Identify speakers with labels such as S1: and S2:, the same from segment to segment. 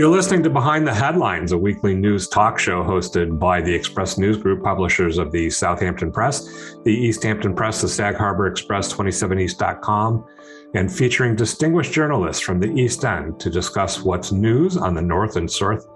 S1: You're listening to Behind the Headlines, a weekly news talk show hosted by the Express News Group, publishers of the Southampton Press, the East Hampton Press, the Sag Harbor Express, 27east.com, and featuring distinguished journalists from the East End to discuss what's news on the north and south,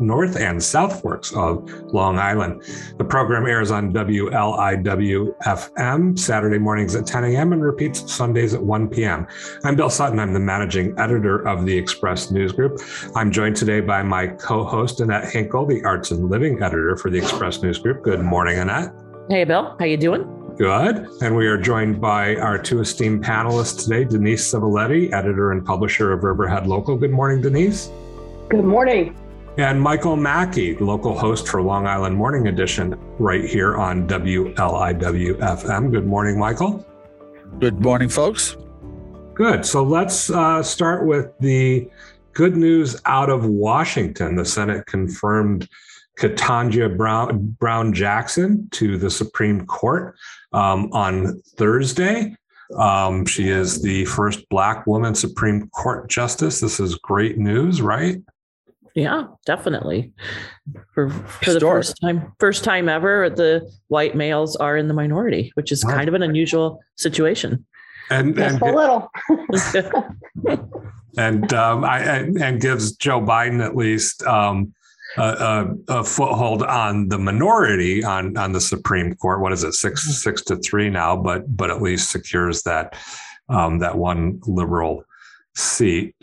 S1: north and south forks of Long Island. The program airs on WLIW FM Saturday mornings at 10 a.m. and repeats Sundays at 1 p.m. I'm Bill Sutton. I'm the managing editor of the Express News Group. I'm joined today by my co-host Annette Hinkle, the arts and living editor for the Express News Group. Good morning, Annette.
S2: Hey, Bill. How you doing?
S1: Good. And we are joined by our two esteemed panelists today Denise Civiletti, editor and publisher of Riverhead Local. Good morning, Denise.
S3: Good morning.
S1: And Michael Mackey, local host for Long Island Morning Edition, right here on WLIW FM. Good morning, Michael.
S4: Good morning, folks.
S1: Good. So let's uh, start with the good news out of Washington. The Senate confirmed Ketanji Brown, Brown Jackson to the Supreme Court um, on Thursday. Um, she is the first Black woman Supreme Court justice. This is great news, right?
S2: Yeah, definitely. For for the first time, first time ever, the white males are in the minority, which is kind of an unusual situation.
S3: And Just and, a little.
S1: and um, I and, and, gives Joe Biden at least um, a, a, foothold on the minority on on the Supreme Court. What is it, six mm-hmm. six to three now? But but at least secures that um, that one liberal seat.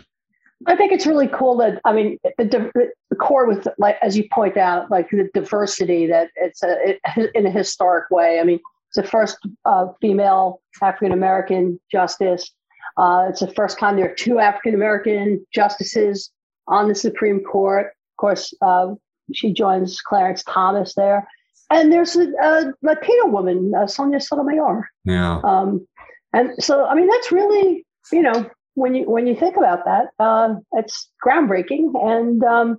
S3: I think it's really cool that I mean the, the core with like as you point out like the diversity that it's a, it, in a historic way. I mean it's the first uh, female African American justice. Uh, it's the first time there are two African American justices on the Supreme Court. Of course, uh, she joins Clarence Thomas there. And there's a, a Latino woman, uh, Sonia Sotomayor.
S1: Yeah. Um,
S3: and so, I mean, that's really, you know, when you when you think about that, uh, it's groundbreaking, and um,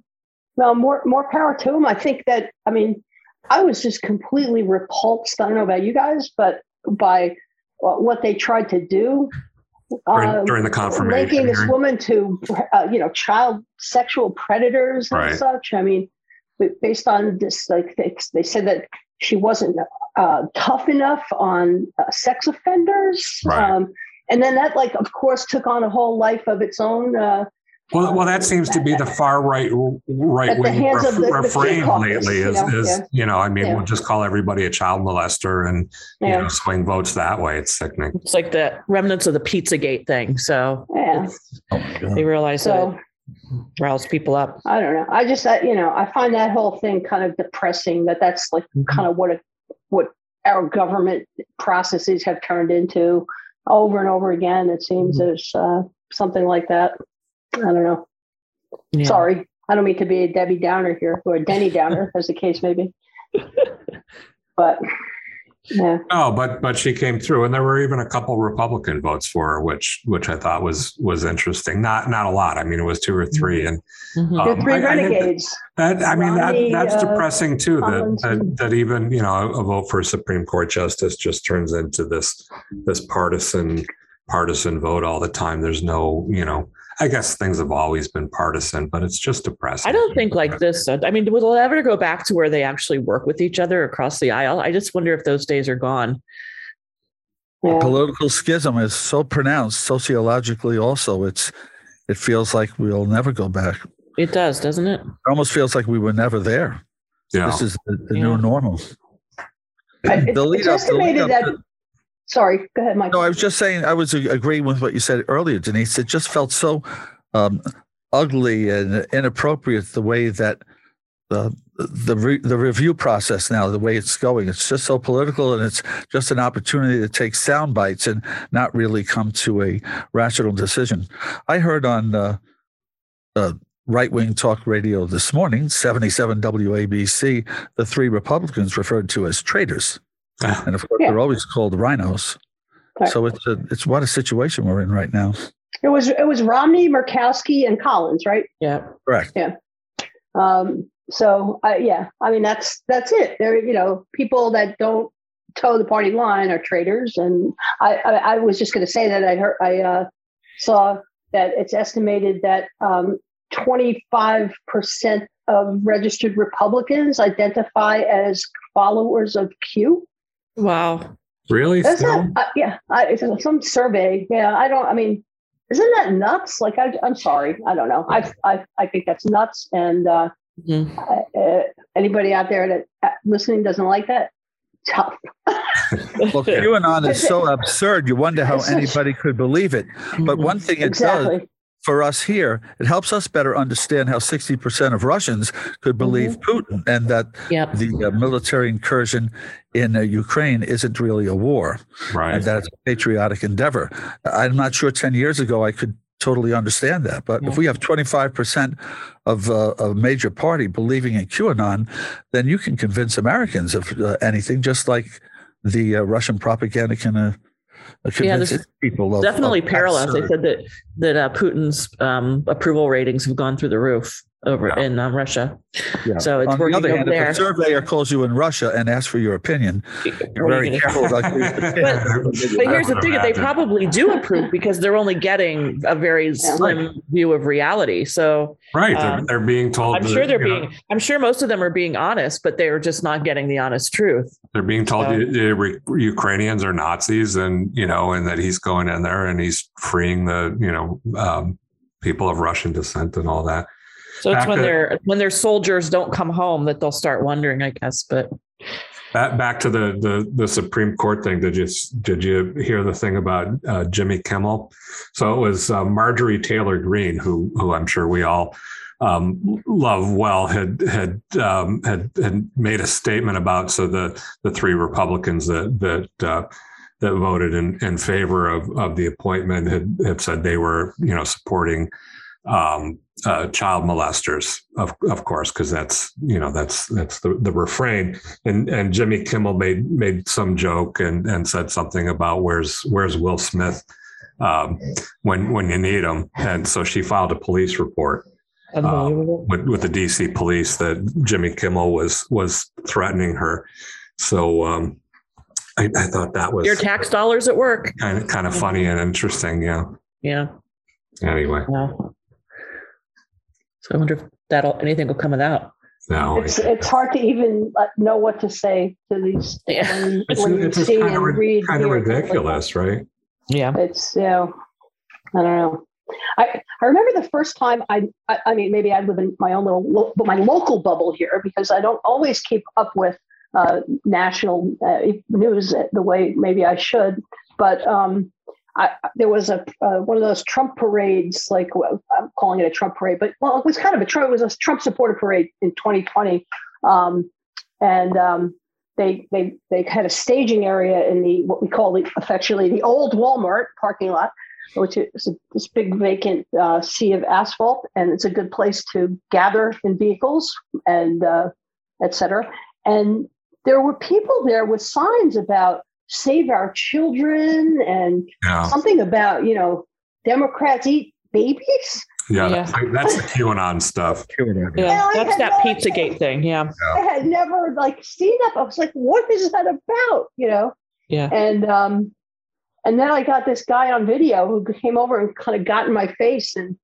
S3: well, more more power to them. I think that, I mean, I was just completely repulsed. I don't know about you guys, but by what they tried to do
S1: during, uh, during the confirmation,
S3: linking this woman to uh, you know child sexual predators and right. such. I mean, based on this, like they, they said that she wasn't uh, tough enough on uh, sex offenders, right. um, and then that, like, of course, took on a whole life of its own.
S1: Well, well, that seems to be the far right right wing ref, the, refrain the lately. Is, you know, is yeah. you know, I mean, yeah. we'll just call everybody a child molester and yeah. you know swing votes that way. It's sickening.
S2: It's like the remnants of the PizzaGate thing. So yeah, oh they realize so, that riles people up.
S3: I don't know. I just, I, you know, I find that whole thing kind of depressing. That that's like mm-hmm. kind of what it, what our government processes have turned into over and over again. It seems mm-hmm. there's uh, something like that. I don't know. Yeah. Sorry, I don't mean to be a Debbie Downer here or a Denny Downer, as the case may be. But yeah.
S1: Oh, but but she came through, and there were even a couple Republican votes for her, which which I thought was was interesting. Not not a lot. I mean, it was two or three, and
S3: mm-hmm. um, three I, renegades.
S1: I that I mean Romney, that that's uh, depressing too. That, that that even you know a vote for a Supreme Court justice just turns into this this partisan partisan vote all the time. There's no you know I guess things have always been partisan, but it's just depressing.
S2: I don't think like this. Uh, I mean, will it ever go back to where they actually work with each other across the aisle? I just wonder if those days are gone.
S4: Yeah. Political schism is so pronounced sociologically. Also, it's it feels like we'll never go back.
S2: It does, doesn't it? It
S4: almost feels like we were never there. Yeah. This is the, the yeah. new normal.
S3: I, the lead it's up, estimated that Sorry, go ahead, Mike.
S4: No, I was just saying I was agreeing with what you said earlier, Denise. It just felt so um, ugly and inappropriate the way that the the re, the review process now, the way it's going, it's just so political, and it's just an opportunity to take sound bites and not really come to a rational decision. I heard on uh, uh, right wing talk radio this morning, seventy seven WABC, the three Republicans referred to as traitors. And of course, yeah. they're always called RINOs. Right. So it's a, it's what a situation we're in right now.
S3: It was it was Romney, Murkowski, and Collins, right?
S2: Yeah,
S4: correct.
S3: Yeah. Um, so uh, yeah, I mean that's that's it. There, you know, people that don't toe the party line are traitors, and I I, I was just going to say that I heard I uh, saw that it's estimated that um, 25% of registered Republicans identify as followers of Q.
S2: Wow.
S1: Really?
S3: That's not, uh, yeah, I, some survey. Yeah, I don't. I mean, isn't that nuts? Like, I, am sorry, I don't know. I, I, I think that's nuts. And uh, mm-hmm. uh, anybody out there that uh, listening doesn't like that, tough.
S4: well, QAnon is so absurd. You wonder how anybody could believe it. But one thing it exactly. does for us here, it helps us better understand how 60% of Russians could believe mm-hmm. Putin and that yep. the uh, military incursion in uh, Ukraine isn't really a war.
S1: Right.
S4: And that it's a patriotic endeavor. I'm not sure 10 years ago I could totally understand that. But if we have 25% of uh, a major party believing in QAnon, then you can convince Americans of uh, anything, just like the uh, Russian propaganda can uh,
S2: yeah, there's people of, definitely of parallels. They said that that uh, Putin's um, approval ratings have gone through the roof over yeah. in um, Russia. Yeah. So it's On working the other hand, there.
S4: If a surveyor calls you in Russia and asks for your opinion, you're very careful. About but, but
S2: here's the thing: they probably do approve because they're only getting a very slim view of reality. So
S1: right, um, they're, they're, being told.
S2: I'm that, sure they're being. Know, I'm sure most of them are being honest, but they are just not getting the honest truth.
S1: They're being told so, the, the Ukrainians are Nazis, and you know, and that he's going in there and he's freeing the you know um, people of Russian descent and all that.
S2: So it's when to, their when their soldiers don't come home that they'll start wondering, I guess. But
S1: back back to the the the Supreme Court thing. Did you did you hear the thing about uh, Jimmy Kimmel? So it was uh, Marjorie Taylor Greene, who who I'm sure we all um, love well, had had um, had had made a statement about so the the three Republicans that that. Uh, that voted in, in favor of, of the appointment had, had said they were, you know, supporting um, uh, child molesters, of of course, because that's you know that's that's the, the refrain. And and Jimmy Kimmel made made some joke and and said something about where's where's Will Smith um, when when you need him, and so she filed a police report. Uh, with, with the DC police that Jimmy Kimmel was was threatening her. So um, I, I, thought that was
S2: your tax dollars at work.
S1: Kind of kind of funny and interesting. Yeah.
S2: Yeah.
S1: Anyway.
S2: Yeah. So I wonder if that'll anything will come of that.
S1: No,
S3: it's it's hard to even know what to say to these. Yeah. When,
S1: it's, when it's see kind, of, read, kind of ridiculous, right?
S2: Yeah,
S3: it's you know, I don't know. I, I remember the first time I, I, I mean maybe I live in my own little but my local bubble here because I don't always keep up with uh, national uh, news the way maybe I should but um, I, there was a uh, one of those Trump parades, like I'm calling it a Trump parade, but well, it was kind of a Trump. It was a Trump supporter parade in 2020, um, and um, they they they had a staging area in the what we call the affectionately the old Walmart parking lot, which is a, this big vacant uh, sea of asphalt, and it's a good place to gather in vehicles and uh, etc. And there were people there with signs about save our children and yeah. something about you know democrats eat babies?
S1: Yeah, yeah. That's, that's the qanon stuff.
S2: Yeah, yeah that's that no pizzagate thing yeah.
S3: i had never like seen that i was like what is that about you know?
S2: Yeah.
S3: And um and then i got this guy on video who came over and kind of got in my face and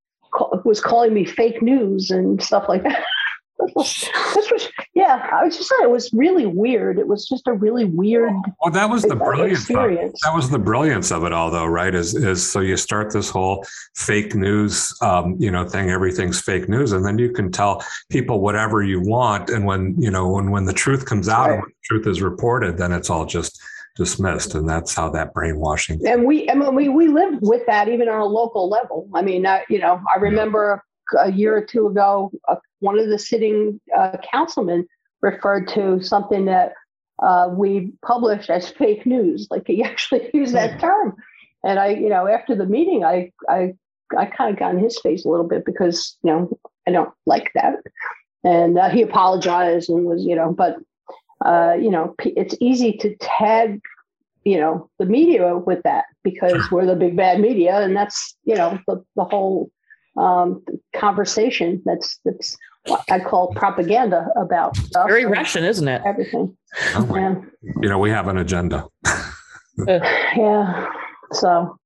S3: was calling me fake news and stuff like that this was yeah i was just saying it was really weird. It was just a really weird
S1: well that was the brilliance experience. that was the brilliance of it all though right? Is is so you start this whole fake news um, you know thing. Everything's fake news. And then you can tell people whatever you want. And when you know when when the truth comes out right. and when the truth is reported then it's all just dismissed. And that's how that brainwashing
S3: and we i mean we, we live with that even on a local level. I mean I, you know i remember a year or two ago, uh, one of the sitting uh, councilmen referred to something that uh, we published as fake news. Like he actually used that term. And I, you know, after the meeting, I, I, I kind of got in his face a little bit because, you know, I don't like that. And uh, he apologized and was, you know, but, uh, you know, it's easy to tag, you know, the media with that because we're the big bad media. And that's, you know, the, the whole um, conversation that's that's what I call propaganda about
S2: stuff. Very Russian, isn't it?
S3: Everything. Oh
S1: yeah. You know, we have an agenda.
S3: yeah. So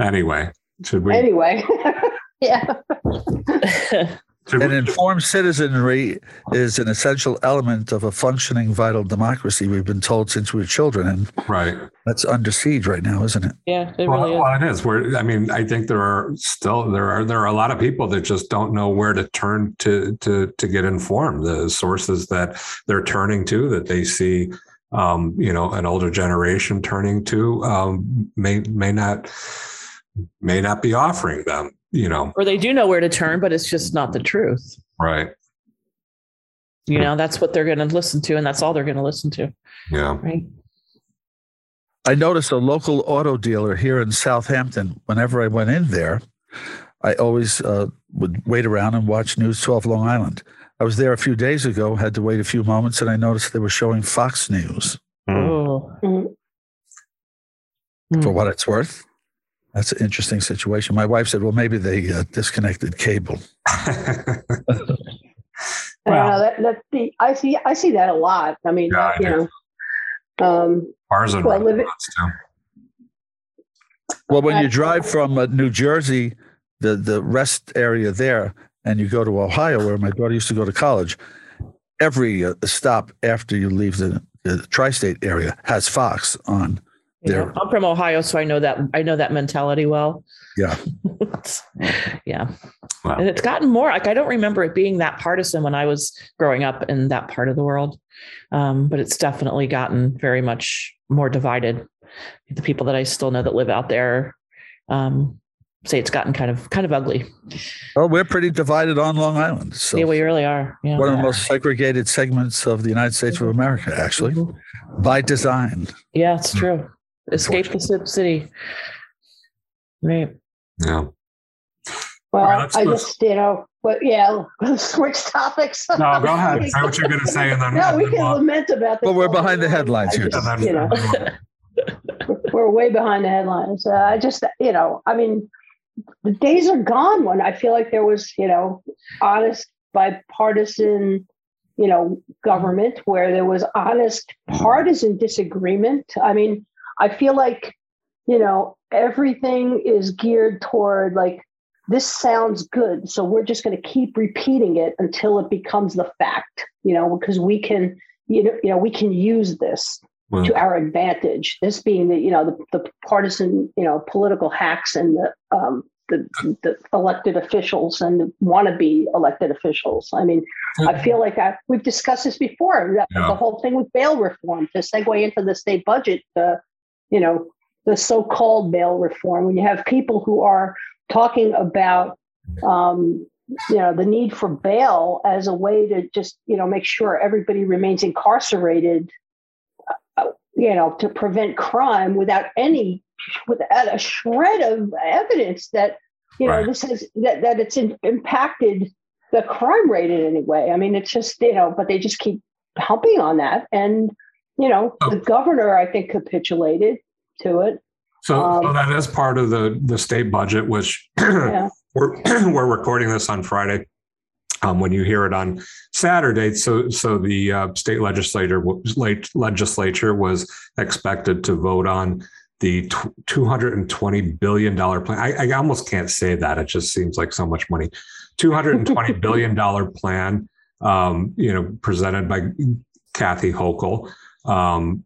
S1: anyway, should we
S3: anyway Yeah.
S4: An informed citizenry is an essential element of a functioning vital democracy. We've been told since we were children, and
S1: right,
S4: that's under siege right now, isn't it?
S2: Yeah, it
S1: well,
S2: really is.
S1: Well, it is. We're, I mean, I think there are still there are there are a lot of people that just don't know where to turn to to to get informed. The sources that they're turning to that they see, um, you know, an older generation turning to um, may may not may not be offering them you know.
S2: Or they do know where to turn but it's just not the truth.
S1: Right.
S2: You know that's what they're going to listen to and that's all they're going to listen to.
S1: Yeah.
S2: Right.
S4: I noticed a local auto dealer here in southampton. Whenever i went in there i always uh, would wait around and watch news 12 long island. I was there a few days ago had to wait a few moments and i noticed they were showing fox news.
S1: Mm.
S2: oh.
S3: Mm-hmm.
S4: for what it's worth that's an interesting situation. My wife said, "Well, maybe they uh, disconnected cable."
S3: well, that, that the, I see I see that a lot. I mean, yeah, you know, um,
S1: ours and well, living, too.
S4: Well, when you drive from uh, New Jersey, the the rest area there, and you go to Ohio, where my daughter used to go to college, every uh, stop after you leave the, the tri-state area has Fox on
S2: yeah, I'm from Ohio, so I know that I know that mentality well.
S4: Yeah.
S2: yeah. Wow. And it's gotten more like I don't remember it being that partisan when I was growing up in that part of the world. Um, but it's definitely gotten very much more divided. The people that I still know that live out there um, say it's gotten kind of kind of ugly.
S4: Well, we're pretty divided on Long Island. So
S2: yeah, we really are. Yeah.
S4: One of the most segregated segments of the United States of America, actually, by design.
S2: Yeah, it's true escape the city. Right.
S1: Yeah.
S3: Well, right, I just, you know, but yeah, switch topics.
S1: No, go ahead. Say what you're going to say, and then
S3: no, we can lament about.
S4: Well, we're behind the headlines here.
S3: Just, you know, we're way behind the headlines. Uh, I just, you know, I mean, the days are gone when I feel like there was, you know, honest bipartisan, you know, government where there was honest partisan disagreement. I mean, I feel like, you know, everything is geared toward like, this sounds good. So we're just going to keep repeating it until it becomes the fact, you know, because we can, you know, you know, we can use this well, to our advantage. This being the, you know, the, the partisan, you know, political hacks and the, um, the, the elected officials and the wannabe elected officials. I mean, I feel like I, we've discussed this before. Yeah. The whole thing with bail reform to segue into the state budget. Uh, you know, the so-called bail reform, when you have people who are talking about, um, you know, the need for bail as a way to just, you know, make sure everybody remains incarcerated, uh, you know, to prevent crime without any, without a shred of evidence that, you know, right. this is that that it's in, impacted the crime rate in any way. I mean, it's just, you know, but they just keep humping on that and you know, oh. the governor, I think, capitulated to it.
S1: So, um, so, that is part of the the state budget, which yeah. we're we're recording this on Friday. Um, when you hear it on Saturday, so so the uh, state legislature legislature was expected to vote on the two hundred and twenty billion dollar plan. I, I almost can't say that; it just seems like so much money. Two hundred and twenty billion dollar plan, um, you know, presented by Kathy Hochul um,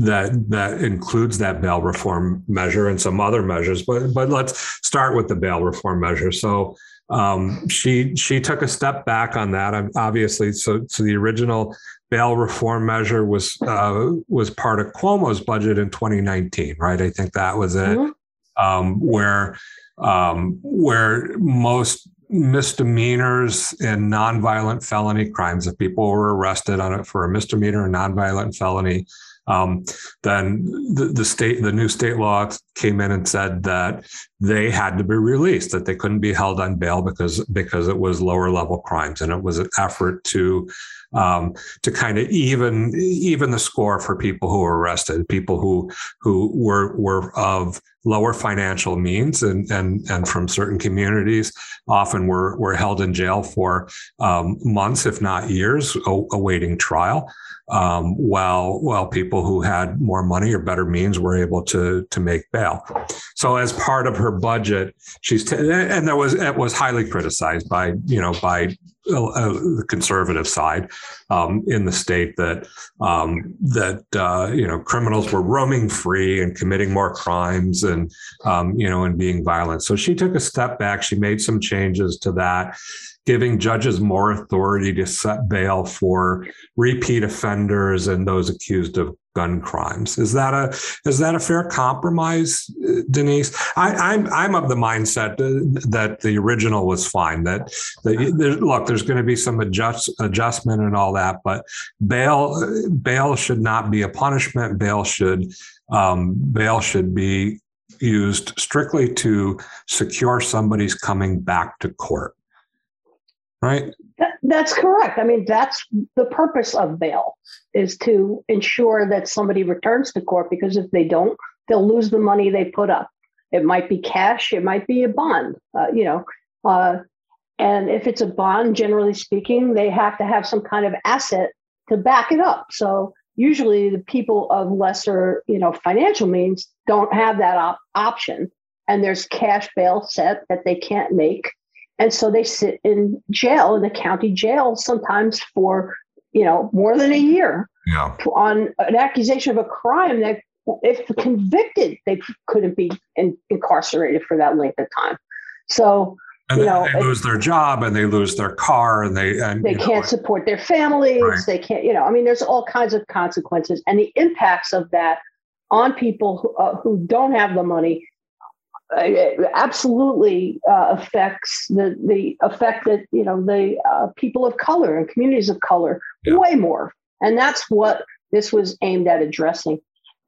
S1: that that includes that bail reform measure and some other measures. But but let's start with the bail reform measure. So um, she she took a step back on that. Obviously, so so the original bail reform measure was uh, was part of Cuomo's budget in 2019, right? I think that was it, mm-hmm. um, where um, where most misdemeanors and nonviolent felony crimes. If people were arrested on it for a misdemeanor or nonviolent felony, um, then the, the, state, the new state law came in and said that they had to be released, that they couldn't be held on bail because because it was lower level crimes, and it was an effort to um, to kind of even even the score for people who were arrested, people who who were were of lower financial means and and and from certain communities often were were held in jail for um, months, if not years, awaiting trial um, while while people who had more money or better means were able to to make bail. So as part of her budget, she's t- and that was it was highly criticized by you know by uh, uh, the conservative side um, in the state that um, that uh, you know criminals were roaming free and committing more crimes and um, you know and being violent. So she took a step back. She made some changes to that giving judges more authority to set bail for repeat offenders and those accused of gun crimes. Is that a is that a fair compromise, Denise? I, am I'm, I'm of the mindset that the original was fine. That, that there, look, there's going to be some adjust adjustment and all that, but bail bail should not be a punishment. Bail should um, bail should be used strictly to secure somebody's coming back to court right?
S3: That, that's correct. I mean, that's the purpose of bail is to ensure that somebody returns to court because if they don't, they'll lose the money they put up. It might be cash, it might be a bond, uh, you know. Uh, and if it's a bond, generally speaking, they have to have some kind of asset to back it up. So usually the people of lesser, you know, financial means don't have that op- option. And there's cash bail set that they can't make and so they sit in jail, in the county jail, sometimes for, you know, more than a year
S1: yeah.
S3: on an accusation of a crime that, if convicted, they couldn't be in, incarcerated for that length of time. So,
S1: and
S3: you know,
S1: they lose their job and they lose their car and they and,
S3: they can't know, support their families. Right. They can't, you know, I mean, there's all kinds of consequences, and the impacts of that on people who, uh, who don't have the money absolutely uh, affects the the effect that you know the uh, people of color and communities of color yeah. way more, and that's what this was aimed at addressing.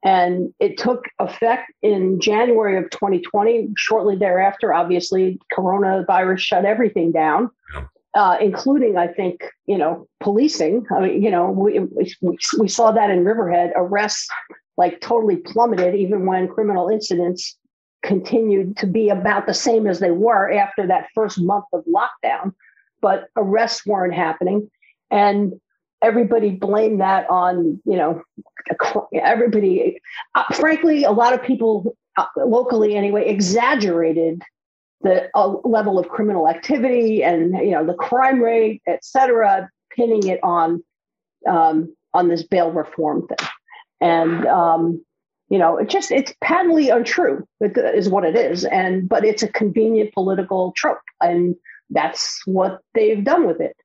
S3: And it took effect in January of 2020. Shortly thereafter, obviously, coronavirus shut everything down, yeah. uh, including, I think, you know, policing. I mean, you know, we, we, we saw that in Riverhead. Arrests like totally plummeted, even when criminal incidents continued to be about the same as they were after that first month of lockdown, but arrests weren't happening. And everybody blamed that on, you know, everybody, uh, frankly, a lot of people uh, locally anyway exaggerated the uh, level of criminal activity and, you know, the crime rate, et cetera, pinning it on um, on this bail reform thing. And um, you know it just it's patently untrue. Is what it is. And but it's a convenient political trope and that's what they've done with it.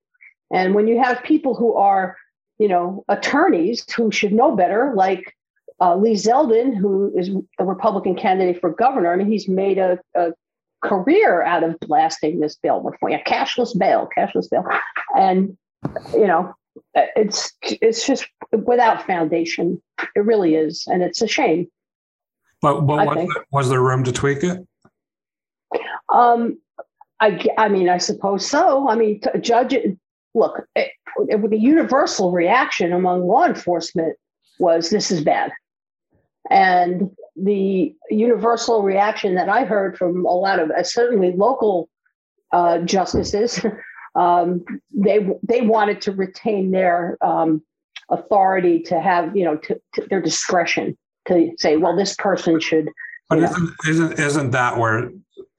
S3: And when you have people who are you know attorneys who should know better like uh, lee zeldin who is the republican candidate for governor i mean he's made a, a career out of blasting this bail reform yeah, cashless bail cashless bail. And you know it's it's just without foundation. It really is, and it's a shame.
S1: But, but was, there, was there room to tweak it?
S3: Um, I I mean, I suppose so. I mean, judge. Look, it, it, the universal reaction among law enforcement was this is bad, and the universal reaction that I heard from a lot of uh, certainly local uh, justices um, they they wanted to retain their um, authority to have you know to, to their discretion to say, well, this person should.
S1: But isn't, isn't isn't that where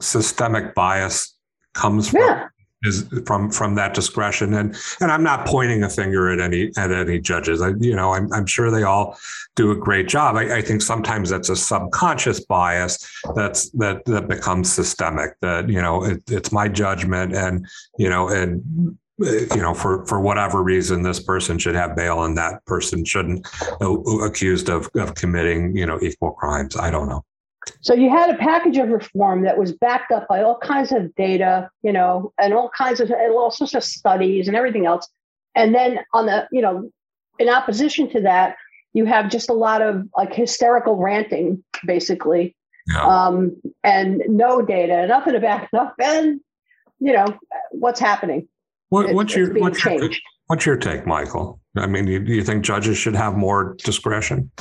S1: systemic bias comes from?
S3: Yeah
S1: is from from that discretion. And and I'm not pointing a finger at any at any judges. I you know I'm, I'm sure they all do a great job. I, I think sometimes that's a subconscious bias that's that that becomes systemic that you know it, it's my judgment and you know and you know for for whatever reason this person should have bail and that person shouldn't uh, accused of of committing you know equal crimes. I don't know
S3: so you had a package of reform that was backed up by all kinds of data, you know, and all kinds of and all sorts of studies and everything else. And then on the, you know, in opposition to that, you have just a lot of like hysterical ranting, basically, yeah. um, and no data, nothing to back up, and you know what's happening.
S1: What, what's your what's your, What's your take, Michael? I mean, do you think judges should have more discretion?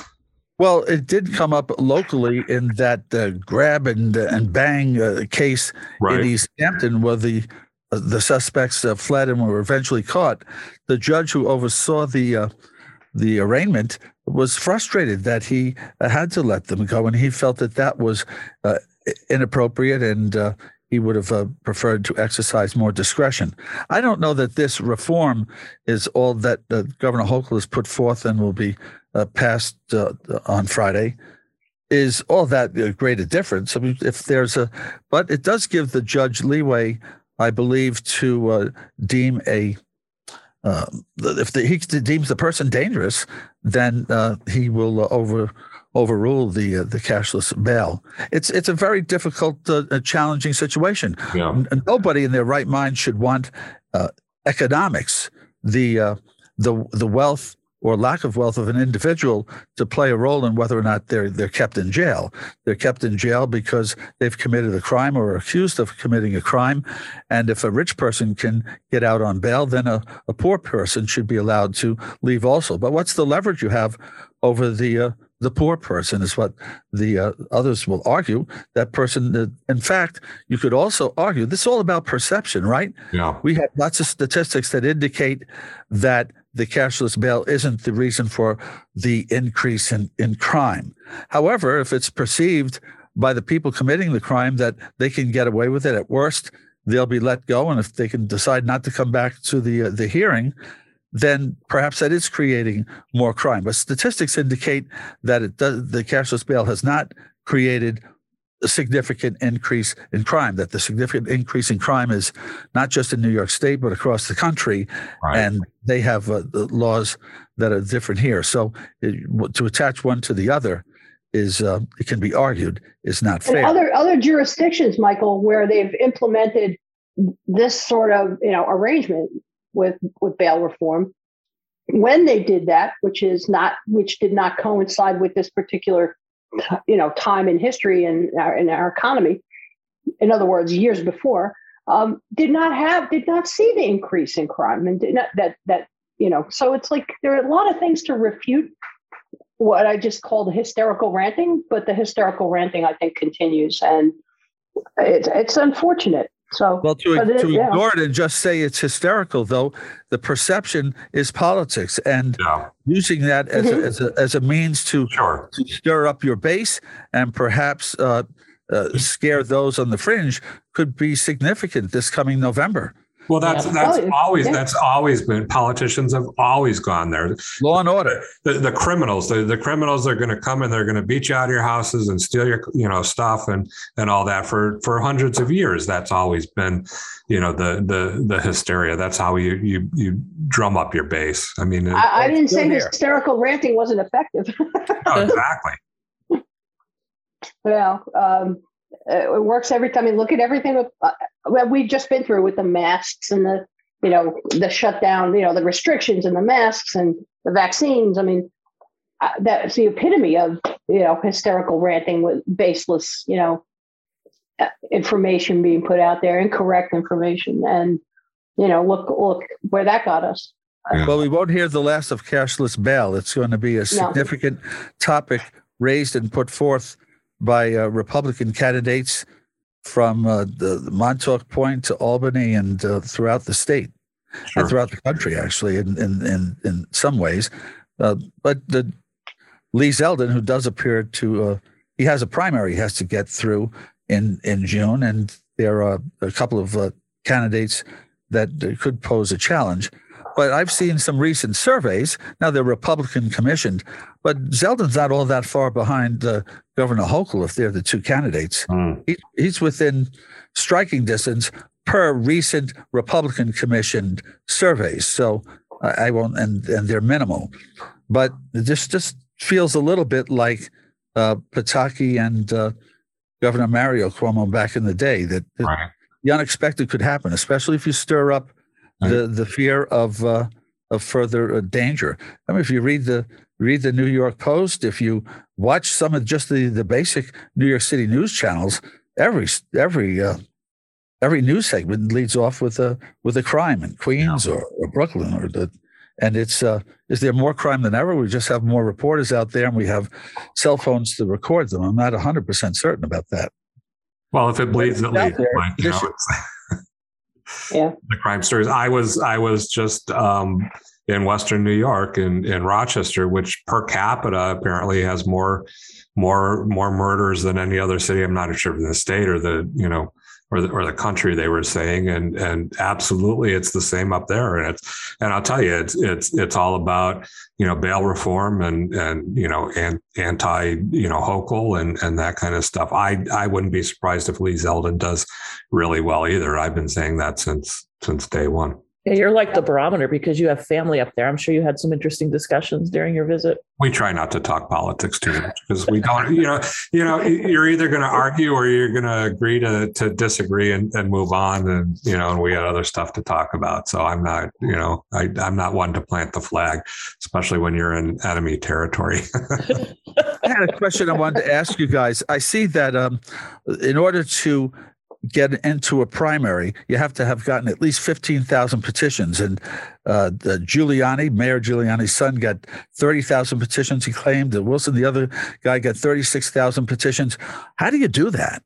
S4: Well, it did come up locally in that uh, grab and uh, and bang uh, case right. in East Hampton, where the uh, the suspects uh, fled and were eventually caught. The judge who oversaw the uh, the arraignment was frustrated that he had to let them go, and he felt that that was inappropriate and he would have uh, preferred to exercise more discretion. I don't know that this reform is all that uh, Governor Hochul has put forth and will be uh, passed uh, on Friday. Is all that uh, great a difference? I mean, if there's a, but it does give the judge leeway, I believe, to uh, deem a if the, he deems the person dangerous, then he will over overrule the uh, the cashless bail. It's it's a very difficult, uh, challenging situation. Yeah. Nobody in their right mind should want uh, economics, the uh, the the wealth or lack of wealth of an individual to play a role in whether or not they're they're kept in jail. They're kept in jail because they've committed a crime or are accused of committing a crime. And if a rich person can get out on bail, then a, a poor person should be allowed to leave also. But what's the leverage you have over the uh, the poor person is what the uh, others will argue. That person, uh, in fact, you could also argue this is all about perception, right?
S1: Yeah.
S4: We have lots of statistics that indicate that the cashless bail isn't the reason for the increase in, in crime. However, if it's perceived by the people committing the crime that they can get away with it at worst, they'll be let go. And if they can decide not to come back to the uh, the hearing, then perhaps that is creating more crime. But statistics indicate that it does, the cashless bail has not created significant increase in crime, that the significant increase in crime is not just in New York State, but across the country. Right. And they have uh, laws that are different here. So it, to attach one to the other is, uh, it can be argued, is not fair.
S3: And other, other jurisdictions, Michael, where they've implemented this sort of you know arrangement with with bail reform. When they did that, which is not which did not coincide with this particular you know time in history and our, in our economy, in other words, years before, um, did not have did not see the increase in crime and did not that that you know. So it's like there are a lot of things to refute what I just called hysterical ranting, but the hysterical ranting I think continues and it's it's unfortunate. So,
S4: well, to, it, to yeah. ignore it and just say it's hysterical, though, the perception is politics, and yeah. using that as, mm-hmm. a, as, a, as a means to,
S1: sure.
S4: to stir up your base and perhaps uh, uh, scare those on the fringe could be significant this coming November.
S1: Well, that's yeah. that's oh, always yeah. that's always been politicians have always gone there.
S4: Law and order.
S1: The, the criminals, the, the criminals are going to come and they're going to beat you out of your houses and steal your you know stuff and and all that for for hundreds of years. That's always been, you know, the the the hysteria. That's how you you you drum up your base. I mean,
S3: I, I didn't say here. hysterical ranting wasn't effective.
S1: oh, exactly.
S3: well, um, it works every time. I mean, look at everything uh, we've just been through with the masks and the, you know, the shutdown, you know, the restrictions and the masks and the vaccines. I mean, uh, that's the epitome of, you know, hysterical ranting with baseless, you know, uh, information being put out there, incorrect information. And, you know, look, look where that got us.
S4: Well, we won't hear the last of cashless bail. It's going to be a significant no. topic raised and put forth by uh, Republican candidates from uh, the, the, Montauk Point to Albany and uh, throughout the state sure. and throughout the country, actually, in in in, in some ways. Uh, but the Lee Zeldin, who does appear to, uh, he has a primary he has to get through in in June, and there are a couple of uh, candidates that could pose a challenge. But I've seen some recent surveys. Now they're Republican commissioned, but Zeldin's not all that far behind uh, Governor Hochul if they're the two candidates. Mm. He, he's within striking distance per recent Republican commissioned surveys. So I, I won't, and and they're minimal, but this just feels a little bit like uh, Pataki and uh, Governor Mario Cuomo back in the day. That, that right. the unexpected could happen, especially if you stir up the the fear of uh, of further uh, danger. I mean, if you read the read the New York Post, if you watch some of just the the basic New York City news channels, every every uh, every news segment leads off with a with a crime in Queens yeah. or, or, Brooklyn or the And it's uh, is there more crime than ever? We just have more reporters out there, and we have cell phones to record them. I'm not 100 percent certain about that.
S1: Well, if it bleeds, it leads. Like, you know,
S3: yeah.
S1: The crime stories. I was I was just um, in Western New York in in Rochester, which per capita apparently has more more more murders than any other city. I'm not sure in the state or the you know or the, or the country they were saying and and absolutely it's the same up there. And it's and I'll tell you it's it's it's all about you know bail reform and and you know and anti you know Hochul and and that kind of stuff. I I wouldn't be surprised if Lee Zeldin does really well either. I've been saying that since since day one
S2: yeah, you're like the barometer because you have family up there. I'm sure you had some interesting discussions during your visit.
S1: We try not to talk politics too much because we don't, you know, you know, you're either going to argue or you're going to agree to to disagree and, and move on, and you know, and we had other stuff to talk about. So I'm not, you know, I, I'm not one to plant the flag, especially when you're in enemy territory.
S4: I had a question I wanted to ask you guys. I see that um, in order to get into a primary, you have to have gotten at least 15,000 petitions. And uh, the Giuliani, Mayor Giuliani's son, got 30,000 petitions, he claimed. And Wilson, the other guy, got 36,000 petitions. How do you do that?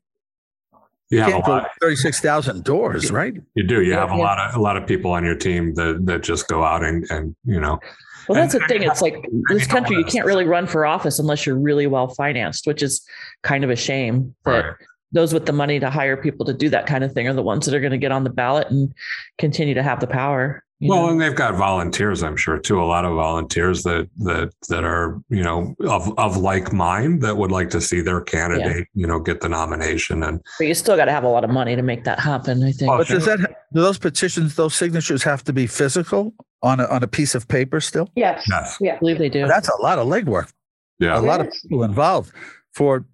S4: You, you can't go 36,000 doors, right?
S1: You do. You have a lot of a lot of people on your team that, that just go out and, and you know,
S2: well, that's and, the thing. It's like this country, you can't really run for office unless you're really well financed, which is kind of a shame that right those with the money to hire people to do that kind of thing are the ones that are going to get on the ballot and continue to have the power.
S1: Well, know? and they've got volunteers, I'm sure, too. A lot of volunteers that that that are, you know, of of like mind that would like to see their candidate, yeah. you know, get the nomination. And
S2: but you still got to have a lot of money to make that happen. I think.
S4: But oh, does that do those petitions, those signatures have to be physical on a on a piece of paper still?
S3: Yes. Yes. Yeah.
S2: I believe they do.
S4: That's a lot of legwork.
S1: Yeah.
S4: A lot of people involved for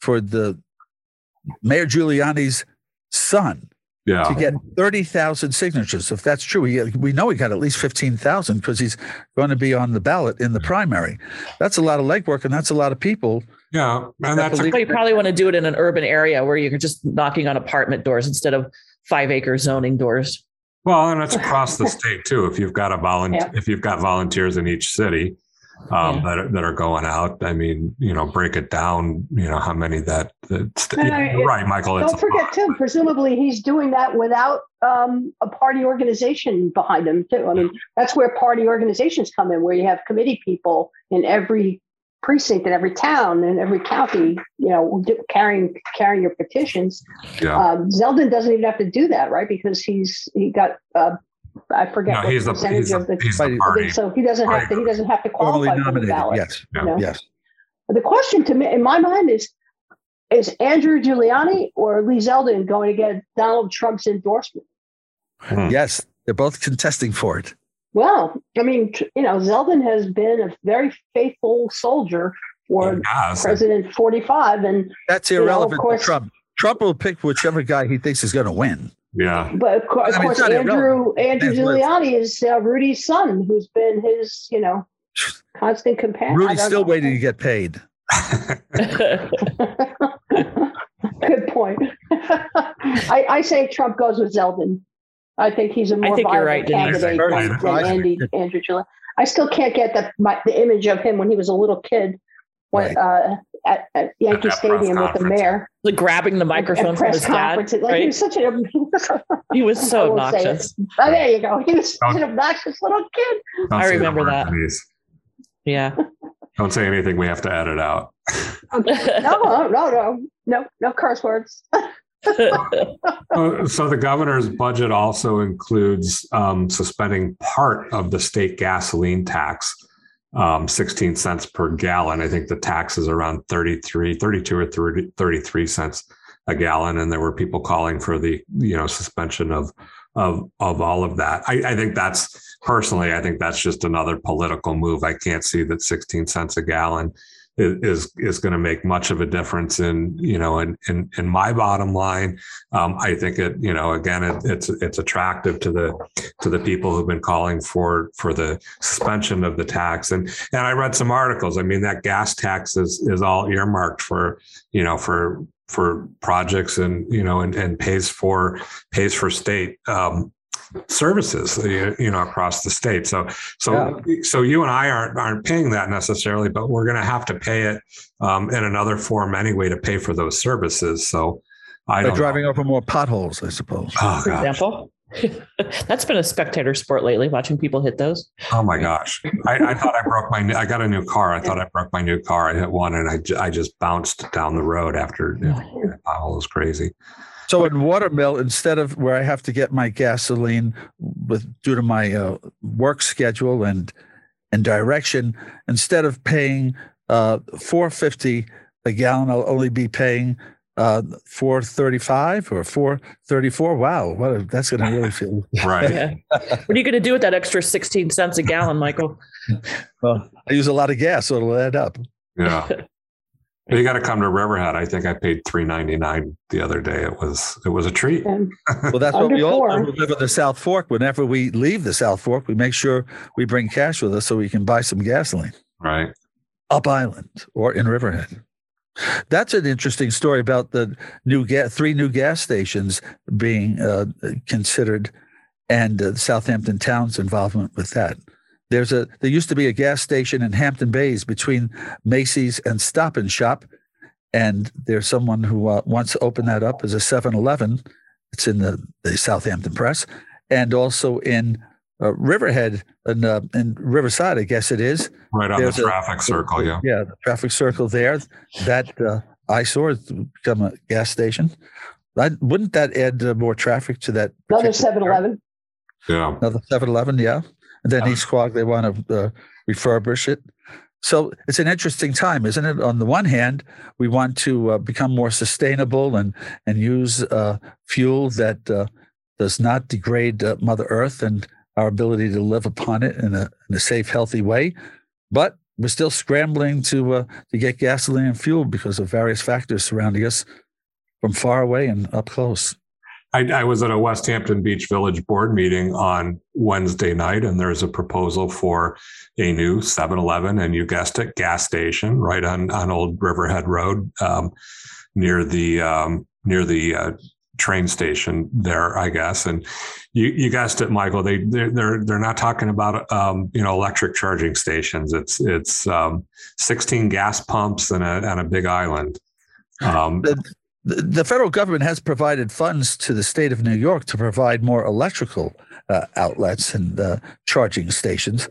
S4: for the Mayor Giuliani's son
S1: yeah.
S4: to get 30,000 signatures. If that's true, he, we know he got at least 15,000 because he's going to be on the ballot in the primary. That's a lot of legwork and that's a lot of people.
S1: Yeah. And that's
S2: a- you probably want to do it in an urban area where you're just knocking on apartment doors instead of five acre zoning doors.
S1: Well, and it's across the state too. If you've got a volunteer, yeah. if you've got volunteers in each city, um, yeah. that, are, that are going out. I mean, you know, break it down, you know, how many that, that yeah, you're right, Michael.
S3: Don't forget too, presumably he's doing that without um, a party organization behind him too. I mean, that's where party organizations come in, where you have committee people in every precinct in every town and every county, you know, carrying carrying your petitions.
S1: Yeah.
S3: Um, Zeldin doesn't even have to do that, right? Because he's he got uh, I forget
S1: no, he's the percentage he's of the, he's the party.
S3: So he doesn't have to. He doesn't have to qualify for the ballot.
S4: Yes.
S3: You know?
S4: Yes.
S3: The question to me, in my mind, is: Is Andrew Giuliani or Lee Zeldin going to get Donald Trump's endorsement?
S4: Hmm. Yes, they're both contesting for it.
S3: Well, I mean, you know, Zeldin has been a very faithful soldier for President 45, and
S4: that's irrelevant you know, course, Trump. Trump will pick whichever guy he thinks is going to win.
S1: Yeah.
S3: But of course, I mean, Andrew Andrew Giuliani is uh, Rudy's son, who's been his, you know, constant companion.
S4: Rudy's still know. waiting to get paid.
S3: Good point. I, I, say Trump goes with Zeldin. I think he's a more viable right, candidate than, than Andy, Andrew Giuliani. I still can't get the my, the image of him when he was a little kid when, right. uh, at, at, Yankee at Stadium with the mayor.
S2: Like grabbing the microphone from his dad. Like right?
S3: he was such an
S2: he was so obnoxious.
S3: Oh, there you go. He was such an obnoxious little kid.
S2: I remember that. Please. Yeah.
S1: Don't say anything we have to edit out.
S3: no, no, no, no, no curse words.
S1: so the governor's budget also includes um, suspending part of the state gasoline tax um, 16 cents per gallon. I think the tax is around 33, 32 or 30, 33 cents a gallon. And there were people calling for the, you know, suspension of, of, of all of that. I, I think that's personally, I think that's just another political move. I can't see that 16 cents a gallon is is going to make much of a difference in you know in in, in my bottom line. Um, I think it you know again it, it's it's attractive to the to the people who've been calling for for the suspension of the tax and and I read some articles. I mean that gas tax is is all earmarked for you know for for projects and you know and, and pays for pays for state um, services, you know, across the state. So, so, yeah. so you and I aren't aren't paying that necessarily, but we're going to have to pay it um, in another form anyway to pay for those services. So,
S4: I By driving know. over more potholes, I suppose.
S1: Oh,
S2: for example. That's been a spectator sport lately, watching people hit those.
S1: Oh my gosh! I, I, thought I broke my. I got a new car. I thought I broke my new car. I hit one, and I, I just bounced down the road after you know, all was crazy.
S4: So in Watermill, instead of where I have to get my gasoline with due to my uh, work schedule and and direction, instead of paying uh, four fifty a gallon, I'll only be paying uh 435 or 434 wow what a, that's going to really feel
S1: right.
S2: Yeah. what are you going to do with that extra 16 cents a gallon michael?
S4: Well i use a lot of gas so it'll add up.
S1: Yeah you got to come to riverhead. I think i paid 399 the other day. It was it was a treat.
S4: Well that's what we all do. we live in the south fork. Whenever we leave the south fork we make sure we bring cash with us so we can buy some gasoline.
S1: Right.
S4: Up island or in riverhead. That's an interesting story about the new gas, three new gas stations being uh, considered, and uh, Southampton Town's involvement with that. There's a there used to be a gas station in Hampton Bays between Macy's and Stop and Shop, and there's someone who uh, wants to open that up as a 7-Eleven. It's in the, the Southampton Press, and also in uh, Riverhead and uh, in Riverside, I guess it is.
S1: Right on There's the traffic a, circle, yeah.
S4: Yeah, the traffic circle there. That uh, eyesore has become a gas station. wouldn't that add uh, more traffic to that?
S3: Another 7 Eleven.
S1: Yeah.
S4: Another 7 Eleven, yeah. And then East Quogue, they want to uh, refurbish it. So it's an interesting time, isn't it? On the one hand, we want to uh, become more sustainable and and use uh, fuel that uh, does not degrade uh, Mother Earth and our ability to live upon it in a, in a safe, healthy way. But we're still scrambling to uh, to get gasoline and fuel because of various factors surrounding us from far away and up close.
S1: I, I, was at a West Hampton Beach Village board meeting on Wednesday night, and there's a proposal for a new 7 Eleven, and you guessed it, gas station right on, on Old Riverhead Road um, near the um, near the uh, train station there, I guess. And you, you guessed it, Michael. They they're they're, they're not talking about um, you know electric charging stations. It's it's um, 16 gas pumps and a and a big island. Um,
S4: the, federal government has provided funds to the state of New York to provide more electrical uh, outlets and uh, charging stations.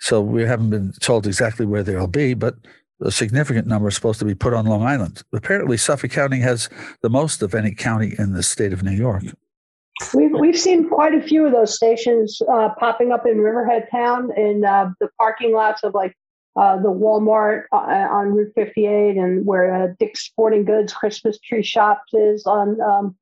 S4: So we haven't been told exactly where they'll be, but a significant number is supposed to be put on Long Island. Apparently, Suffolk County has the most of any county in the state of New York.
S3: We've we've seen quite a few of those stations uh, popping up in Riverhead Town in uh, the parking lots of like uh, the Walmart uh, on Route 58 and where uh, Dick's Sporting Goods Christmas Tree Shops is on um,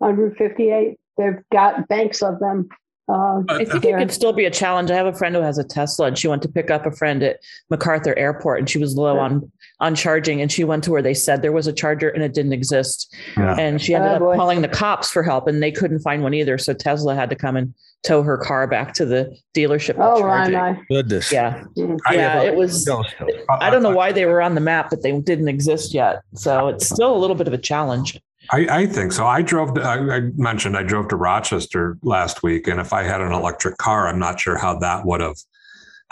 S3: on Route 58. They've got banks of them
S2: uh, I think it could still be a challenge. I have a friend who has a Tesla, and she went to pick up a friend at MacArthur Airport, and she was low on on charging, and she went to where they said there was a charger, and it didn't exist, yeah. and she ended oh, up calling the cops for help, and they couldn't find one either. So Tesla had to come and tow her car back to the dealership.
S3: Oh my, my
S4: goodness!
S2: Yeah, mm-hmm. yeah, it was. I don't know why they were on the map, but they didn't exist yet. So it's still a little bit of a challenge.
S1: I, I, think so. I drove. To, I, I, mentioned I drove to Rochester last week, and if I had an electric car, I'm not sure how that would have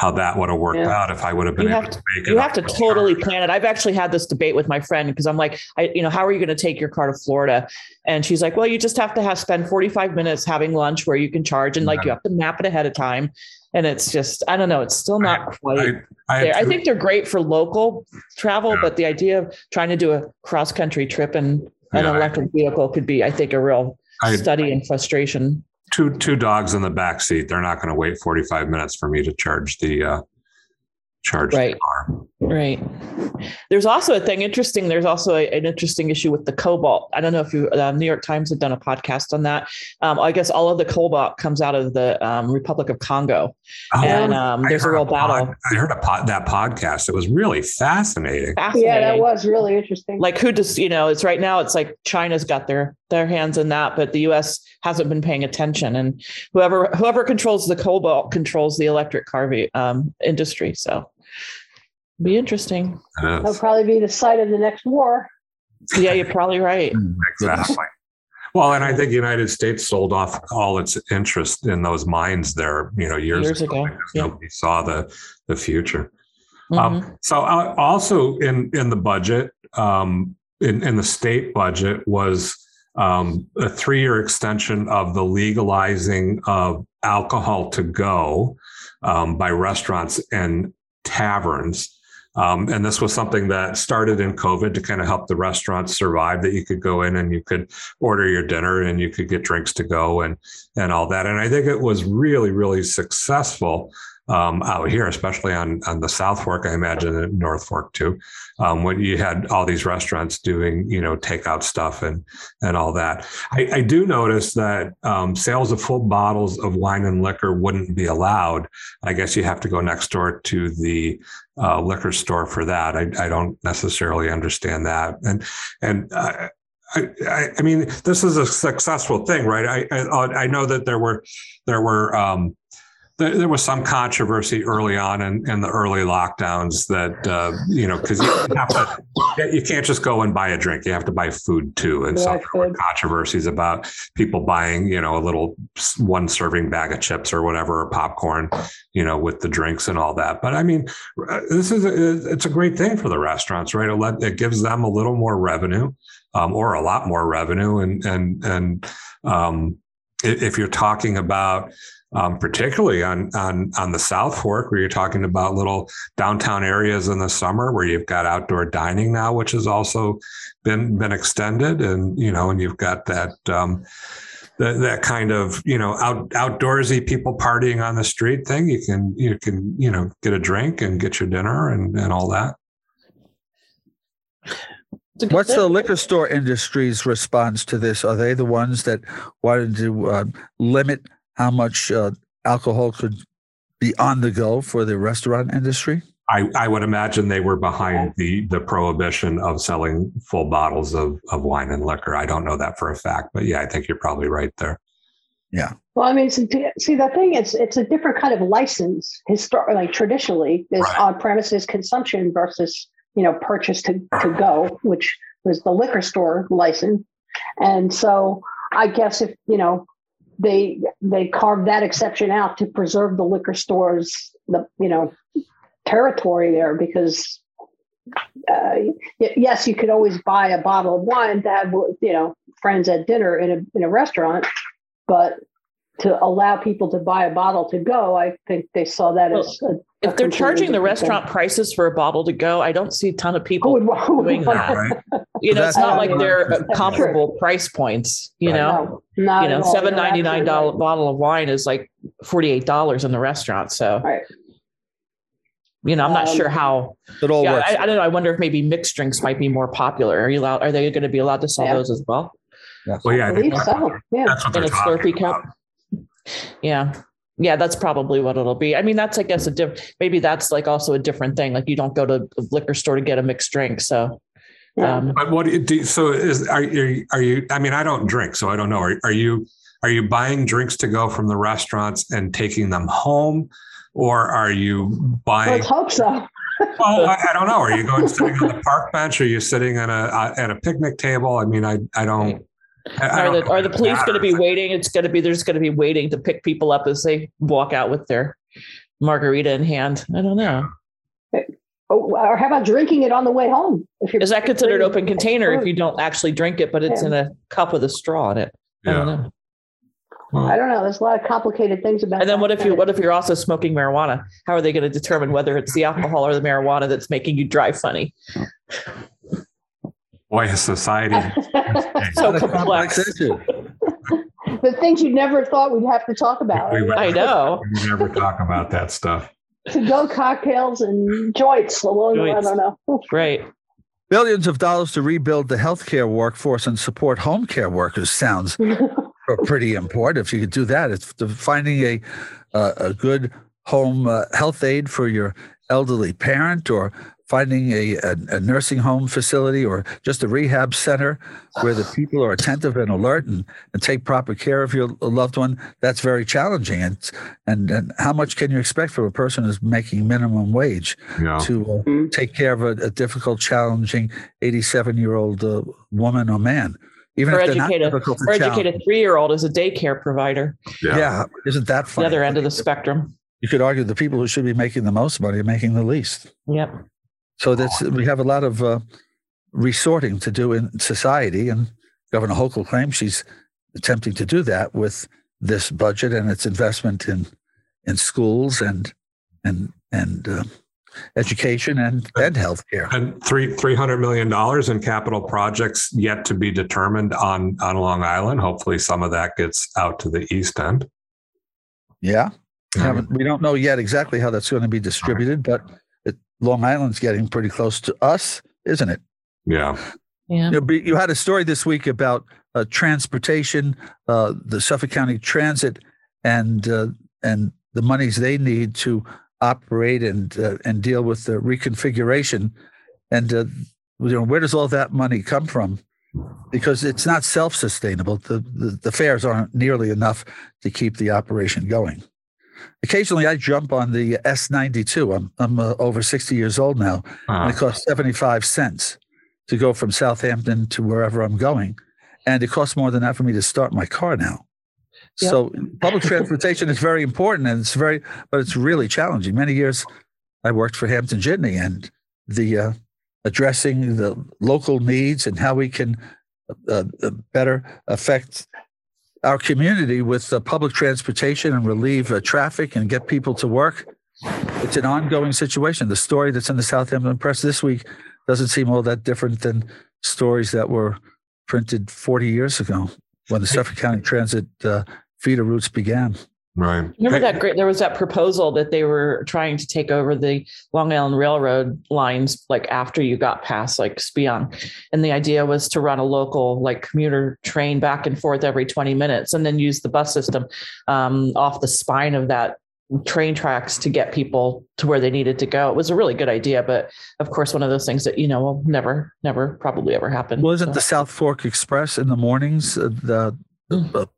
S1: how that would have worked yeah. out if I would have been
S2: you
S1: able
S2: to,
S1: to make
S2: it. You have to totally plan it. I've actually had this debate with my friend because I'm like, I, you know, how are you going to take your car to Florida? And she's like, well, you just have to have spend 45 minutes having lunch where you can charge, and like you have to map it ahead of time. And it's just, I don't know, it's still not quite I, there. I think they're great for local travel, yeah. but the idea of trying to do a cross country trip and an yeah, electric vehicle could be, I think, a real I, study in frustration.
S1: Two two dogs in the back seat. They're not going to wait forty five minutes for me to charge the uh, charge
S2: right. Right. There's also a thing interesting. There's also a, an interesting issue with the cobalt. I don't know if you, uh, New York Times had done a podcast on that. Um, I guess all of the cobalt comes out of the um, Republic of Congo, oh, and um, there's a real a battle.
S1: Pod, I heard a pod, that podcast. It was really fascinating.
S3: fascinating. Yeah, that was really interesting.
S2: Like who does you know? It's right now. It's like China's got their their hands in that, but the U.S. hasn't been paying attention, and whoever whoever controls the cobalt controls the electric car um, industry. So be interesting.
S3: That'll probably be the site of the next war.
S2: Yeah, you're probably right.
S1: exactly. Well, and I think the United States sold off all its interest in those mines there, you know, years,
S2: Years ago, yeah.
S1: Nobody saw the the future.
S2: Mhm.
S1: Um, so uh, also in in the budget, um, in in the state budget was um, a three year extension of the legalizing of alcohol to go um, by restaurants and taverns. Um, and this was something that started in COVID to kind of help the restaurants survive. That you could go in and you could order your dinner and you could get drinks to go and and all that. And I think it was really really successful um, out here, especially on on the South Fork. I imagine in North Fork too, um, when you had all these restaurants doing you know takeout stuff and and all that. I, I do notice that um, sales of full bottles of wine and liquor wouldn't be allowed. I guess you have to go next door to the uh, liquor store for that. I, I don't necessarily understand that, and and. Uh, I, I, I mean, this is a successful thing, right? I, I, I know that there were, there were, um, there, there was some controversy early on in, in the early lockdowns that uh, you know because you have to you can't just go and buy a drink. You have to buy food too. And so there were controversies about people buying you know a little one serving bag of chips or whatever or popcorn you know with the drinks and all that. But i mean uh, this is a, it's a great thing for the restaurants right? It, let, it gives them a little more revenue um, or a lot more revenue. And and and um, if you're talking about um, particularly on on on the South Fork, where you're talking about little downtown areas in the summer where you've got outdoor dining now, which has also been been extended, and you know, and you've got that. Um, that, that kind of you know out outdoorsy people partying on the street thing you can you can you know get a drink and get your dinner and and all that
S2: It's a good
S4: What's the liquor store industry's response to this? Are they the ones that wanted to uh, limit how much uh, alcohol could be on the go for the restaurant industry?
S1: I, I would imagine they were behind the the prohibition of selling full bottles of, of wine and liquor. I don't know that for a fact, but yeah, I think you're probably right there. Yeah.
S3: Well, I mean, see, see, the thing is, it's a different kind of license. Historically, like traditionally, there's
S1: Right.
S3: on-premises consumption versus you know purchase to to go, which was the liquor store license. And so, I guess if you know they they carved that exception out to preserve the liquor stores, the you know territory there because. Uh, yes, you could always buy a bottle of wine to have, you know, friends at dinner in a in a restaurant, but to allow people to buy a bottle to go, I think they saw that as a, a
S2: If they're charging the
S3: different
S2: restaurant prices for a bottle to go, I don't see a ton of people
S3: Who would-
S2: doing that.
S1: Right?
S2: You know, it's not like they're
S3: That's true.
S2: comparable price points. You
S1: Right.
S2: know,
S3: No, not
S2: you know,
S3: at all.
S2: seven
S3: You're
S2: ninety nine dollar bottle of wine is like forty eight dollars in the restaurant. So,
S3: Right.
S2: you know, I'm not
S3: Um,
S2: sure how.
S4: It all
S2: Yeah,
S4: works.
S2: I, I don't know. I wonder if maybe mixed drinks might be more popular. Are you allowed? Are they going to be allowed to sell
S3: Yeah.
S2: those as well
S1: Well, yeah,
S3: I
S1: I
S3: believe so. Yeah.
S1: that's what
S2: in
S1: they're
S2: a
S1: talking
S2: Slurpee
S1: about.
S2: cup? Yeah. Yeah, that's probably what it'll be. I mean, that's I guess a diff. Maybe that's like also a different thing. Like you don't go to a liquor store to get a mixed drink. So,
S3: Yeah.
S2: um,
S1: But what do you do? So is are you are you? I mean, I don't drink, so I don't know. Are, are you are you buying drinks to go from the restaurants and taking them home, or are you buying?
S3: Let's hope so.
S1: Well, I, I don't know. Are you going sitting on the park bench? Are you sitting on a uh, at a picnic table? I mean, I I don't. I, I
S2: are the are the police going to be waiting? It's going to be there's going to be waiting to pick people up as they walk out with their margarita in hand. I don't know.
S3: Oh, Or how about drinking it on the way home? If you're
S2: Is that considered
S3: bringing-
S2: open container if you don't actually drink it, but it's
S3: Yeah.
S2: in a cup with a straw in it? I don't
S1: Yeah.
S2: know.
S3: I don't know. There's a lot of complicated things about.
S2: And then
S3: that.
S2: what if you what if you're also smoking marijuana? How are they going to determine whether it's the alcohol or the marijuana that's making you drive funny?
S1: Boy, society.
S2: So
S4: a
S2: complex.
S4: issue.
S3: the things you never thought we'd have to talk about?
S1: We- we-
S2: I know.
S1: We never talk about that stuff.
S3: to go cocktails and joints along the way. I don't know.
S2: Right.
S4: Billions of dollars to rebuild the healthcare workforce and support home care workers sounds pretty important. If you could do that, it's finding a uh, a good home uh, health aid for your elderly parent, or finding a, a, a nursing home facility, or just a rehab center where the people are attentive and alert and, and take proper care of your loved one. That's very challenging. And and and how much can you expect from a person who's making minimum wage?
S1: Yeah.
S4: to uh,
S3: Mhm.
S4: take care of a, a difficult, challenging 87 year old uh, woman or man. even
S2: or
S4: if they're
S2: educate a, or educate a three-year-old as a daycare provider.
S4: Yeah. yeah. isn't that
S2: fun?
S4: The
S2: other end of the spectrum.
S4: You could argue the people who should be making the most money are making the least.
S2: Yep.
S4: So that's we have a lot of uh, resorting to do in society, and Governor Hochul claims she's attempting to do that with this budget and its investment in in schools and and and uh, education and and healthcare.
S1: And three three hundred million dollars in capital projects yet to be determined on on Long Island. Hopefully, some of that gets out to the east end.
S4: Yeah, haven't we don't know yet exactly how that's going to be distributed, but it, Long Island's getting pretty close to us, isn't it?
S1: Yeah.
S2: Yeah.
S4: You, know, you had a story this week about uh, transportation, uh, the Suffolk County Transit, and uh, and the monies they need to operate and uh, and deal with the reconfiguration. And uh, you know, where does all that money come from? Because it's not self-sustainable. The, the the fares aren't nearly enough to keep the operation going. Occasionally, I jump on the S92. I'm I'm uh, over 60 years old now, and it costs 75 cents to go from Southampton to wherever I'm going. And it costs more than that for me to start my car now.
S2: Yep.
S4: So public transportation is very important and it's very, but it's really challenging. Many years I worked for Hampton Jitney and the uh, addressing the local needs and how we can uh, uh, better affect our community with uh, public transportation and relieve uh, traffic and get people to work. It's an ongoing situation. The story that's in the Southampton Press this week doesn't seem all that different than stories that were printed 40 years ago when the Suffolk County Transit uh, feeder routes began.
S1: Right.
S2: Remember
S1: Hey,
S2: that great? There was that proposal that they were trying to take over the Long Island Railroad lines, like after you got past like Speonk, and the idea was to run a local like commuter train back and forth every twenty minutes, and then use the bus system um, off the spine of that train tracks to get people to where they needed to go. It was a really good idea, but of course, one of those things that you know will never, never probably ever happen.
S4: Well, isn't
S2: So-
S4: the South Fork Express in the mornings uh, the, the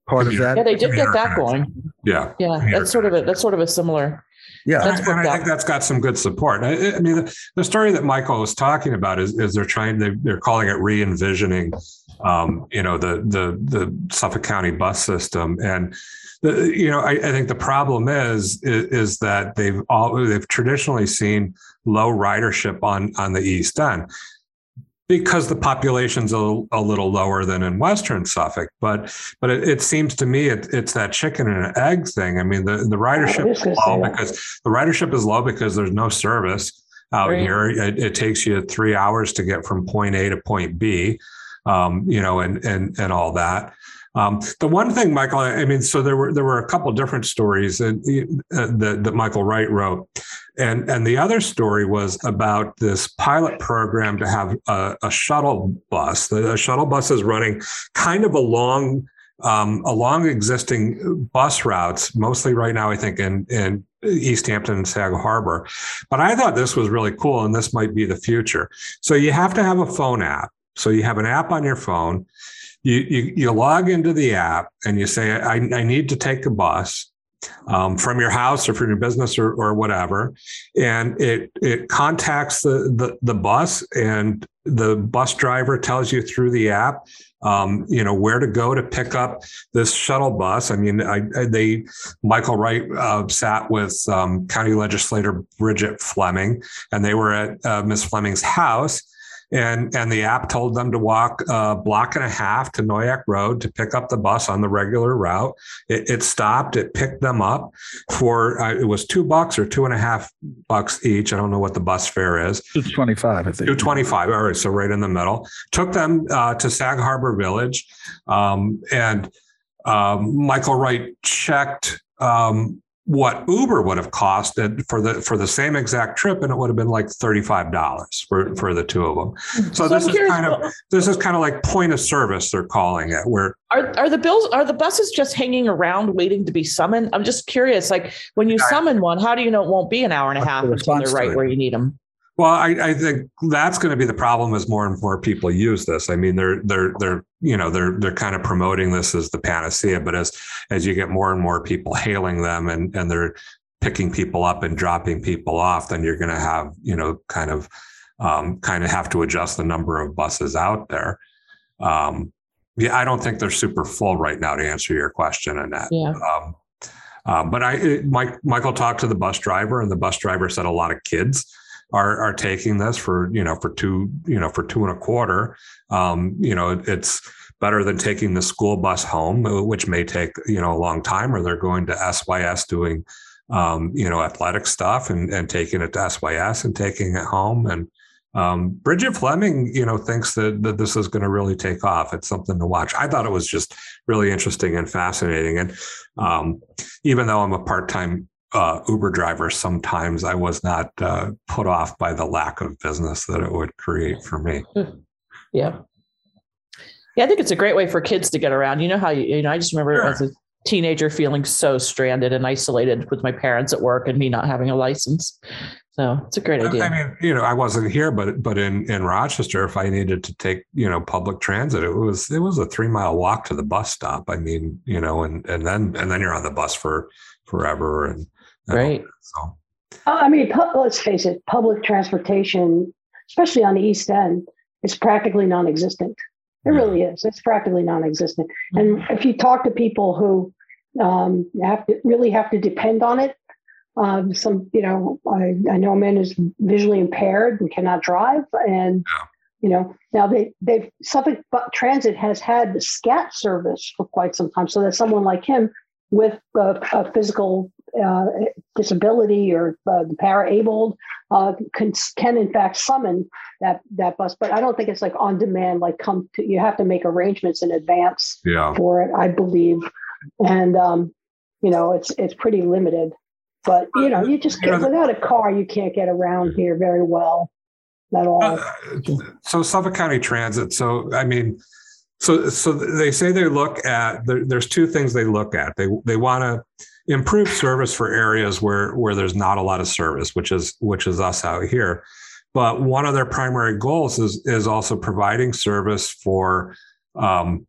S4: part of
S2: yeah, they did get that going.
S1: Yeah.
S2: Yeah, that's sort of a that's sort of a similar.
S4: Yeah.
S2: That's
S1: and I think that's got some good support. I, I mean, the, the story that Michael was talking about is, is they're trying, they, they're calling it re-envisioning, um, you know, the, the, the Suffolk County bus system. And, the, you know, I, I think the problem is, is, is that they've all, they've traditionally seen low ridership on, on the East End because the population's a, a little lower than in Western Suffolk. But, but it, it seems to me it, it's that chicken and an egg thing. I mean, the, the ridership is low because the ridership is low because there's no service out
S2: Right.
S1: here. It, it takes you three hours to get from point A to point B, um, you know, and and and all that. Um, the one thing, Michael, I mean, so there were there were a couple different stories that, uh, that that Michael Wright wrote, and and the other story was about this pilot program to have a, a shuttle bus. The shuttle bus is running kind of along um, along existing bus routes, mostly right now, I think in in East Hampton and Sag Harbor. But I thought this was really cool, and this might be the future. So you have to have a phone app. So you have an app on your phone. You you, you log into the app and you say, I, I need to take a bus. Um, from your house or from your business or, or whatever, and it it contacts the, the the bus, and the bus driver tells you through the app um, you know where to go to pick up this shuttle bus. I mean, I, I, they Michael Wright uh, sat with um, County Legislator Bridget Fleming, and they were at uh, Miss Fleming's house. And, and the app told them to walk a block and a half to Noyac Road to pick up the bus on the regular route. It, it stopped. It picked them up for uh, it was two bucks or two and a half bucks each. I don't know what the bus fare is.
S4: 225, I think.
S1: 225. All right. So right in the middle. Took them uh, to Sag Harbor Village. Um, and um, Michael Wright checked um, what Uber would have cost for the for the same exact trip, and it would have been like $35 for, for the two of them. So,
S2: So
S1: this
S2: I'm
S1: is kind of this is kind of like point of service, they're calling it, where
S2: Are are the bills are the buses just hanging around waiting to be summoned? I'm just curious. Like when you summon one, how do you know it won't be an hour and a half until they're right where you need them?
S1: Well, I, I think that's going to be the problem as more and more people use this. I mean, they're they're they're you know they're they're kind of promoting this as the panacea, but as as you get more and more people hailing them and and they're picking people up and dropping people off, then you're going to have you know kind of um, kind of have to adjust the number of buses out there. Um, yeah, I don't think they're super full right now to answer your question, Annette.
S2: Yeah.
S1: Um, uh, but I, it, Mike, Michael talked to the bus driver, and the bus driver said a lot of kids are are taking this for you know for two you know for two and a quarter. Um, you know, it's better than taking the school bus home, which may take you know a long time, or they're going to SYS doing um, you know athletic stuff and and taking it to SYS and taking it home and um, Bridget Fleming, you know, thinks that, that this is going to really take off. It's something to watch. I thought it was just really interesting and fascinating. And um, even though I'm a part-time uh, Uber driver, sometimes I was not uh, put off by the lack of business that it would create for me.
S2: Yeah. Yeah, I think it's a great way for kids to get around. You know how you, you know, I just remember sure. as a teenager feeling so stranded and isolated with my parents at work and me not having a license. So it's a great idea.
S1: I mean, you know, I wasn't here, but but in in Rochester, if I needed to take you know public transit, it was it was a three mile walk to the bus stop. I mean, you know, and and then and then you're on the bus for forever and,
S2: and right.
S3: So, I mean, let's face it, public transportation, especially on the East End, is practically non-existent. It yeah. really is. It's practically non-existent. Mm-hmm. And if you talk to people who um, have to really have to depend on it um, some, you know, I, I know a man is visually impaired and cannot drive, and you know, now they they've Suffolk Transit has had the SCAT service for quite some time, so that someone like him with a, a physical uh, disability or uh, the para-abled uh, can, can in fact summon that that bus. But I don't think it's like on demand. Like come to you have to make arrangements in advance
S1: yeah.
S3: for it, I believe, and um, you know it's it's pretty limited. But you know, you just get, without a car, you can't get around here very well at all. Uh,
S1: so Suffolk County Transit. So I mean, so so they say they look at there, there's two things they look at. They they want to improve service for areas where where there's not a lot of service, which is which is us out here. But one of their primary goals is is also providing service for um,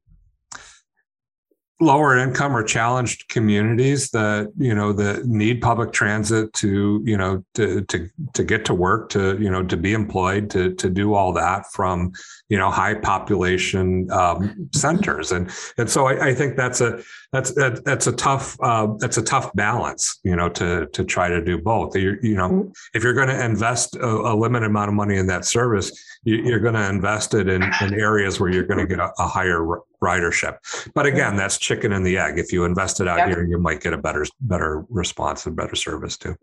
S1: lower income or challenged communities that you know that need public transit to you know to to to get to work to you know to be employed to to do all that from you know high population um, centers and and so I, I, think that's a that's that, that's a tough uh, that's a tough balance you know to to try to do both you you know mm-hmm. if you're going to invest a, a, limited amount of money in that service you, are going to invest it in, in areas where you're going to get a, a higher ridership. But again, that's chicken and the egg. If you invest it out yep. here, you might get a better better response and better service too.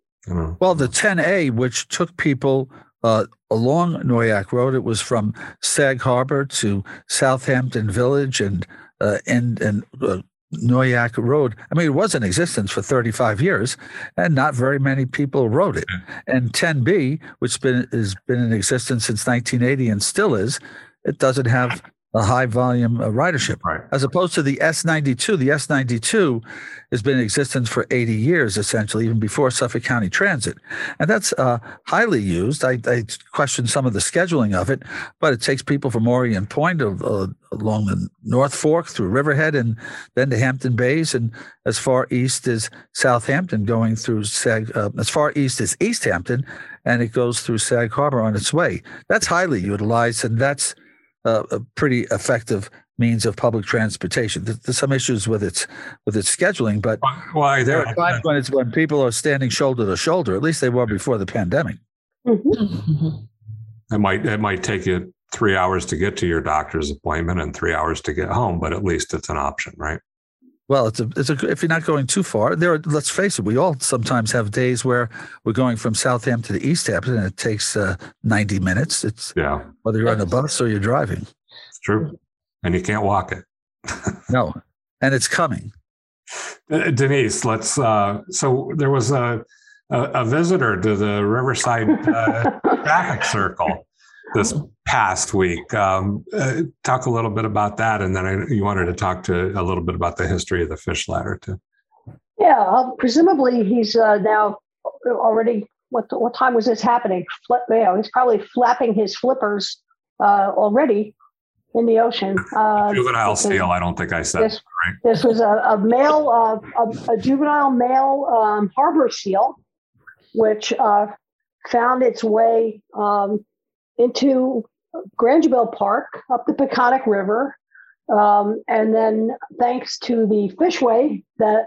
S4: Well, the 10A, which took people uh, along Noyac Road, it was from Sag Harbor to Southampton Village and uh, and and uh, Noyac Road. I mean, it was in existence for 35 years, and not very many people rode it. Hmm. And 10B, which been has been in existence since 1980 and still is, it doesn't have a high volume uh, ridership,
S1: right.
S4: as opposed to the S92. The S92 has been in existence for 80 years, essentially, even before Suffolk County Transit, and that's uh, highly used. I, I, question some of the scheduling of it, but it takes people from Orient Point of, uh, along the North Fork through Riverhead and then to Hampton Bays, and as far east as Southampton, going through Sag, uh, as far east as East Hampton, and it goes through Sag Harbor on its way. That's highly utilized, and that's uh, a pretty effective means of public transportation. There's some issues with its with its scheduling, but
S1: well,
S4: there are times when it's when people are standing shoulder to shoulder. At least they were before the pandemic.
S1: Mm-hmm. It might it might take you three hours to get to your doctor's appointment and three hours to get home, but at least it's an option, right?
S4: Well, it's a, it's a, if you're not going too far, there. Are, let's face it, we all sometimes have days where we're going from Southampton to East Hampton, and it takes uh, 90 minutes. It's
S1: yeah,
S4: whether you're on the bus or you're driving.
S1: It's true, and you can't walk it.
S4: no, and it's coming.
S1: Uh, Denise, let's. Uh, so there was a, a, a visitor to the Riverside uh, traffic circle this past week. Um, uh, talk a little bit about that, and then I, you wanted to talk to a little bit about the history of the fish ladder too.
S3: Yeah, uh, presumably he's uh, now already. What what time was this happening? Flip, you know, he's probably flapping his flippers uh, already in the ocean.
S1: Uh, juvenile seal. I don't think I said
S3: this. Right? This was a, a male, uh, a, a, juvenile male um, harbor seal, which uh, found its way um, into Grangebel Park up the Peconic River Um, and then, thanks to the Fishway that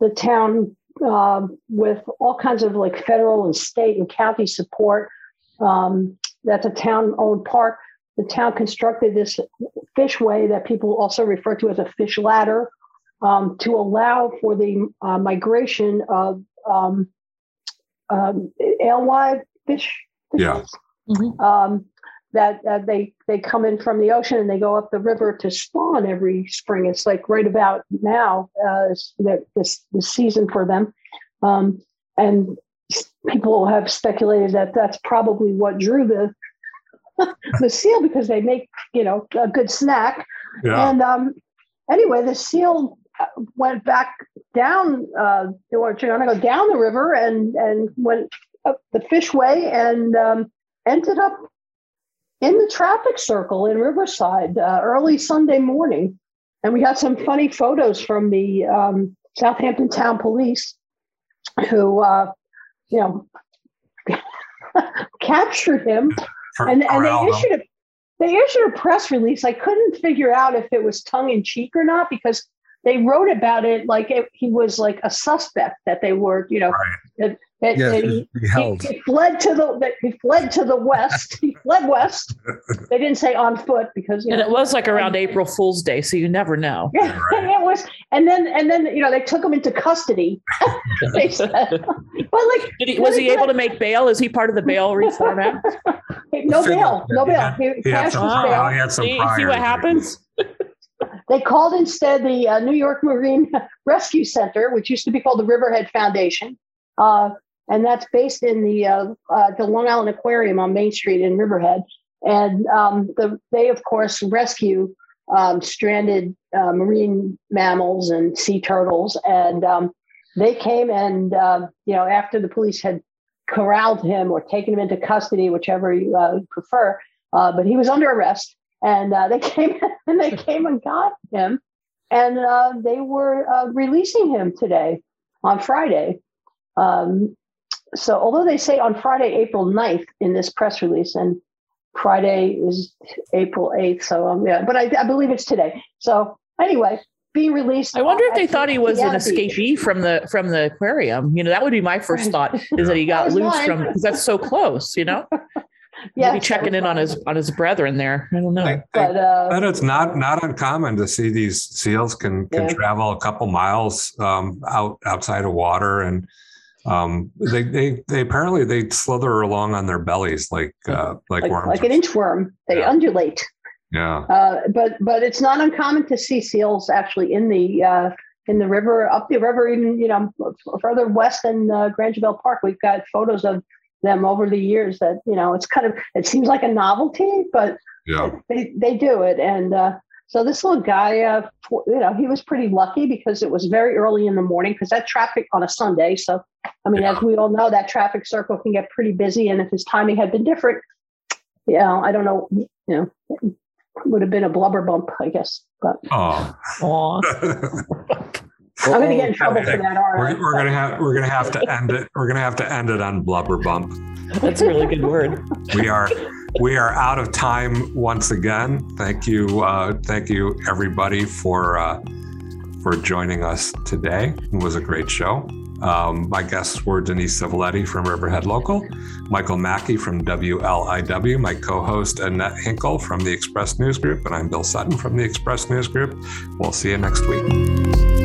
S3: the town, uh, with all kinds of like federal and state and county support, um, that's a town-owned park. The town constructed this fishway that people also refer to as a fish ladder um, to allow for the uh, migration of um, um, alewife fish.
S1: Yeah.
S3: Mm-hmm. Um, that uh, they they come in from the ocean and they go up the river to spawn every spring. It's like right about now, uh, this the season for them, um, and people have speculated that that's probably what drew the the seal because they make you know a good snack. Yeah. And um, anyway, the seal uh, went back down. Uh, they were trying to go down the river and and went up the fishway and um, ended up in the traffic circle in Riverside uh, early Sunday morning. And we had some funny photos from the um, Southampton Town Police who, uh, you know, captured him. and, and they issued a they issued a press release. I couldn't figure out if it was tongue in cheek or not because they wrote about it like it, he was like a suspect that they were, you know, right. That,
S4: yes, he,
S3: he, he, fled to the he fled to the west. he fled west. They didn't say on foot because
S2: and know, it was like around and, April Fool's Day, so you never know.
S3: Yeah, it was, and then and then you know they took him into custody. they said, but like,
S2: he, was he able to make bail? Is he part of the bail reform act?
S3: no bail, no bail. He,
S1: he, had some, bail. He had some
S2: see, see what happens.
S3: They called instead the uh, New York Marine Rescue Center, which used to be called the Riverhead Foundation, uh, and that's based in the uh, uh the Long Island Aquarium on Main Street in Riverhead. And um, the, they, of course, rescue um, stranded uh, marine mammals and sea turtles. And um, they came and um, you know after the police had corralled him or taken him into custody, whichever you uh, prefer, but he was under arrest and uh, they came and they came and got him, and uh, they were uh, releasing him today on Friday. Um, so although they say on Friday, April 9th in this press release, and Friday is April 8th, so um, yeah, but I, I believe it's today. So anyway, being released.
S2: I wonder if they thought he was an escapee from the from the aquarium. You know, that would be my first thought is that he got loose mine. from because that's so close. You know. yeah, maybe checking in on his on his brethren there. I don't know. I,
S1: but, uh, but it's not not uncommon to see these seals can can yeah. travel a couple miles um, out outside of water and um, they, they they apparently they slither along on their bellies like uh, like,
S3: like
S1: worms,
S3: like an inchworm. They yeah. undulate.
S1: Yeah.
S3: Uh, but but it's not uncommon to see seals actually in the uh, in the river up the river even you know further west than uh, Grangebel Park. We've got photos of them over the years that you know it's kind of it seems like a novelty but
S1: yeah.
S3: they, they do it and uh, so this little guy uh, you know he was pretty lucky because it was very early in the morning because that traffic on a sunday so i mean yeah. as we all know that traffic circle can get pretty busy and if his timing had been different yeah you know, i don't know you know would have been a blubber bump i guess but
S1: oh
S3: I'm going to get in trouble for that.
S1: We're, we're going to have we're going to have to end it. We're going to have to end it on blubber bump.
S2: That's a really good word.
S1: We are we are out of time once again. Thank you, uh, thank you everybody for uh, for joining us today. It was a great show. Um, my guests were Denise Civiletti from Riverhead Local, Michael Mackey from WLIW, my co host Annette Hinkle from the Express News Group, and I'm Bill Sutton from the Express News Group. We'll see you next week.